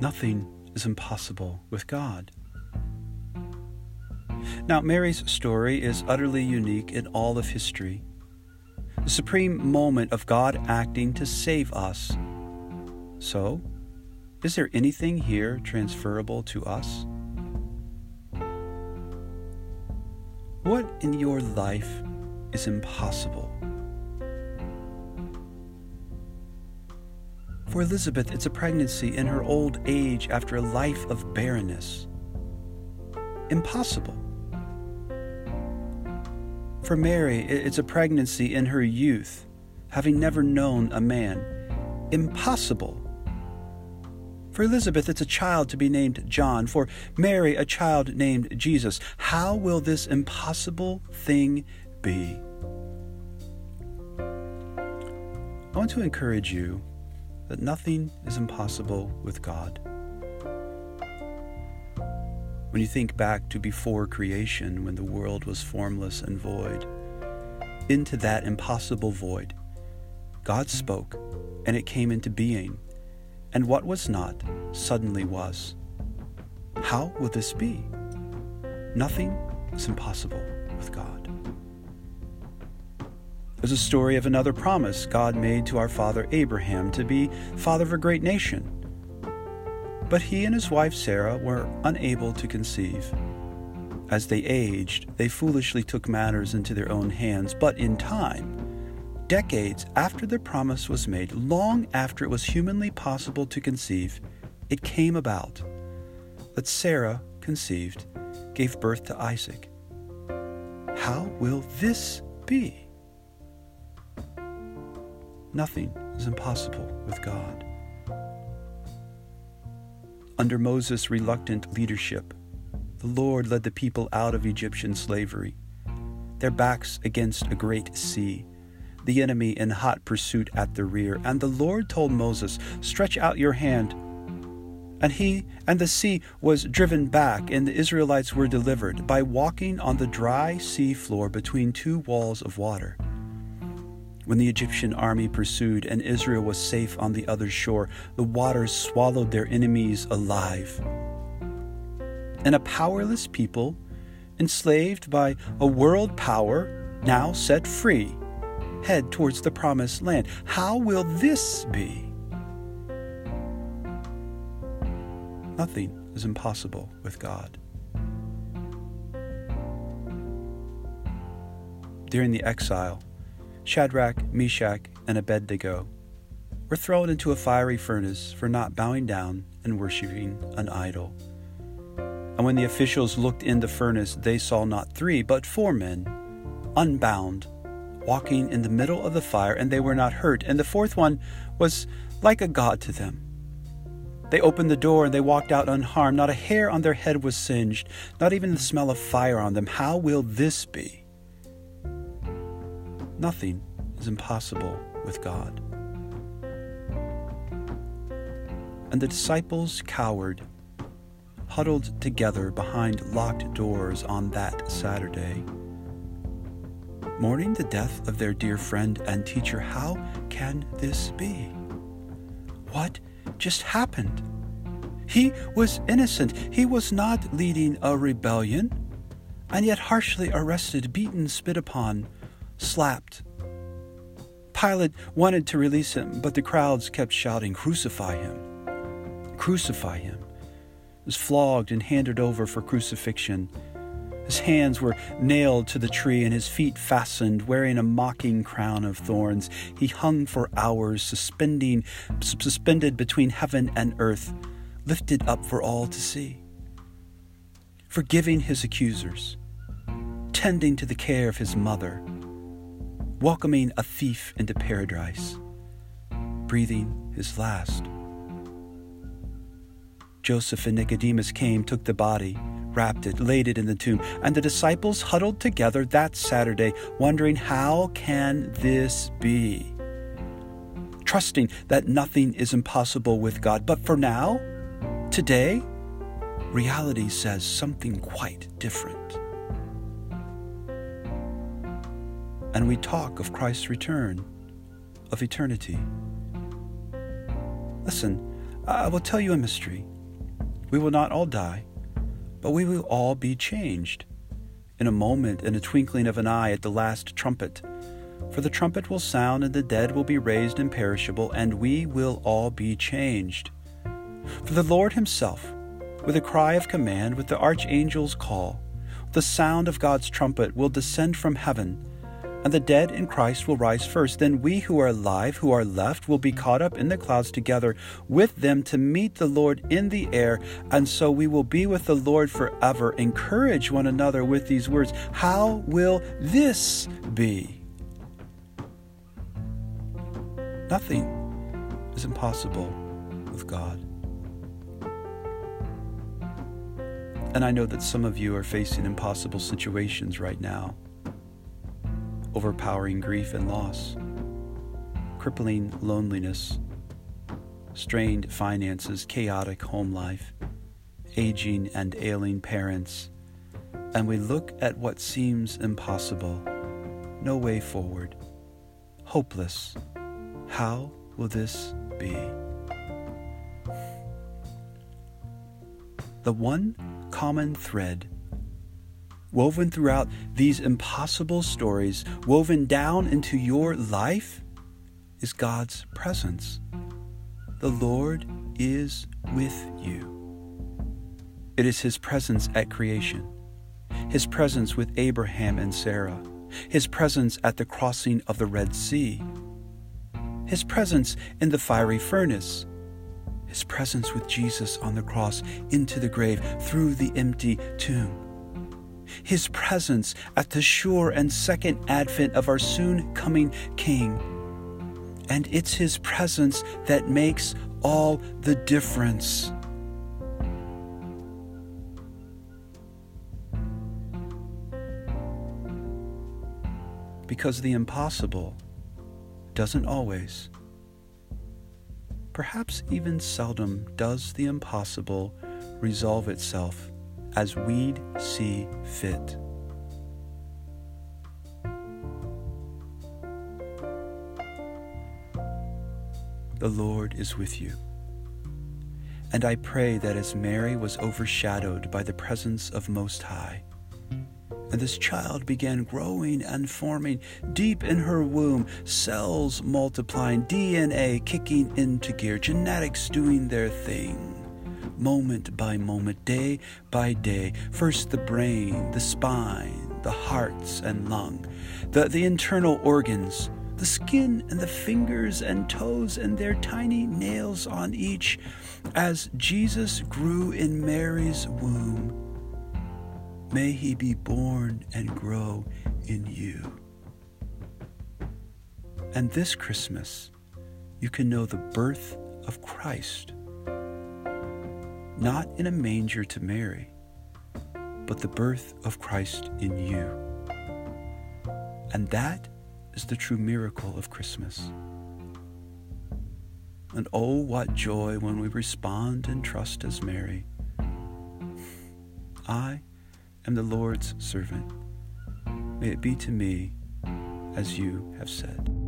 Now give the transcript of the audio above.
Nothing is impossible with God. Now, Mary's story is utterly unique in all of history. The supreme moment of God acting to save us. So, is there anything here transferable to us? What in your life is impossible? For Elizabeth, it's a pregnancy in her old age after a life of barrenness. Impossible. For Mary, it's a pregnancy in her youth, having never known a man. Impossible. For Elizabeth, it's a child to be named John. For Mary, a child named Jesus. How will this impossible thing be? I want to encourage you that nothing is impossible with God. When you think back to before creation, when the world was formless and void, into that impossible void, God spoke, and it came into being, and what was not suddenly was. How will this be? Nothing is impossible with God. There's a story of another promise God made to our father Abraham to be father of a great nation. But he and his wife Sarah were unable to conceive. As they aged, they foolishly took matters into their own hands, but in time, decades after the promise was made, long after it was humanly possible to conceive, it came about that Sarah conceived, gave birth to Isaac. How will this be? Nothing is impossible with God. Under Moses' reluctant leadership, the Lord led the people out of Egyptian slavery, their backs against a great sea, the enemy in hot pursuit at the rear. And the Lord told Moses, Stretch out your hand. And he and the sea was driven back, and the Israelites were delivered by walking on the dry sea floor between two walls of water. When the Egyptian army pursued and Israel was safe on the other shore, the waters swallowed their enemies alive. And a powerless people, enslaved by a world power, now set free, head towards the promised land. How will this be? Nothing is impossible with God. During the exile, Shadrach, Meshach, and Abednego were thrown into a fiery furnace for not bowing down and worshiping an idol. And when the officials looked in the furnace, they saw not three, but four men, unbound, walking in the middle of the fire, and they were not hurt. And the fourth one was like a god to them. They opened the door and they walked out unharmed. Not a hair on their head was singed, not even the smell of fire on them. How will this be? Nothing is impossible with God. And the disciples cowered, huddled together behind locked doors on that Saturday. Mourning the death of their dear friend and teacher, how can this be? What just happened? He was innocent. He was not leading a rebellion, and yet harshly arrested, beaten, spit upon, slapped. Pilate wanted to release him, but the crowds kept shouting, Crucify him! Crucify him! He was flogged and handed over for crucifixion. His hands were nailed to the tree and his feet fastened, wearing a mocking crown of thorns. He hung for hours, suspending, suspended between heaven and earth, lifted up for all to see. Forgiving his accusers, tending to the care of his mother, welcoming a thief into paradise, breathing his last. Joseph and Nicodemus came, took the body, wrapped it, laid it in the tomb, and the disciples huddled together that Saturday, wondering how can this be? Trusting that nothing is impossible with God. But for now, today, reality says something quite different. And we talk of Christ's return, of eternity. Listen, I will tell you a mystery. We will not all die, but we will all be changed. In a moment, in a twinkling of an eye, at the last trumpet. For the trumpet will sound, and the dead will be raised imperishable, and we will all be changed. For the Lord Himself, with a cry of command, with the archangel's call, the sound of God's trumpet will descend from heaven and the dead in Christ will rise first. Then we who are alive, who are left, will be caught up in the clouds together with them to meet the Lord in the air, and so we will be with the Lord forever. Encourage one another with these words. How will this be? Nothing is impossible with God. And I know that some of you are facing impossible situations right now overpowering grief and loss, crippling loneliness, strained finances, chaotic home life, aging and ailing parents, and we look at what seems impossible, no way forward, hopeless. How will this be? The one common thread woven throughout these impossible stories, woven down into your life, is God's presence. The Lord is with you. It is His presence at creation, His presence with Abraham and Sarah, His presence at the crossing of the Red Sea, His presence in the fiery furnace, His presence with Jesus on the cross into the grave through the empty tomb his presence at the sure and second advent of our soon coming King. And it's His presence that makes all the difference. Because the impossible doesn't always, perhaps even seldom, does the impossible resolve itself as we'd see fit. The Lord is with you. And I pray that as Mary was overshadowed by the presence of Most High, and this child began growing and forming deep in her womb, cells multiplying, DNA kicking into gear, genetics doing their thing moment by moment, day by day. First the brain, the spine, the hearts and lung, the, the internal organs, the skin and the fingers and toes and their tiny nails on each. As Jesus grew in Mary's womb, may he be born and grow in you. And this Christmas, you can know the birth of Christ not in a manger to Mary, but the birth of Christ in you. And that is the true miracle of Christmas. And oh, what joy when we respond and trust as Mary. I am the Lord's servant. May it be to me as you have said.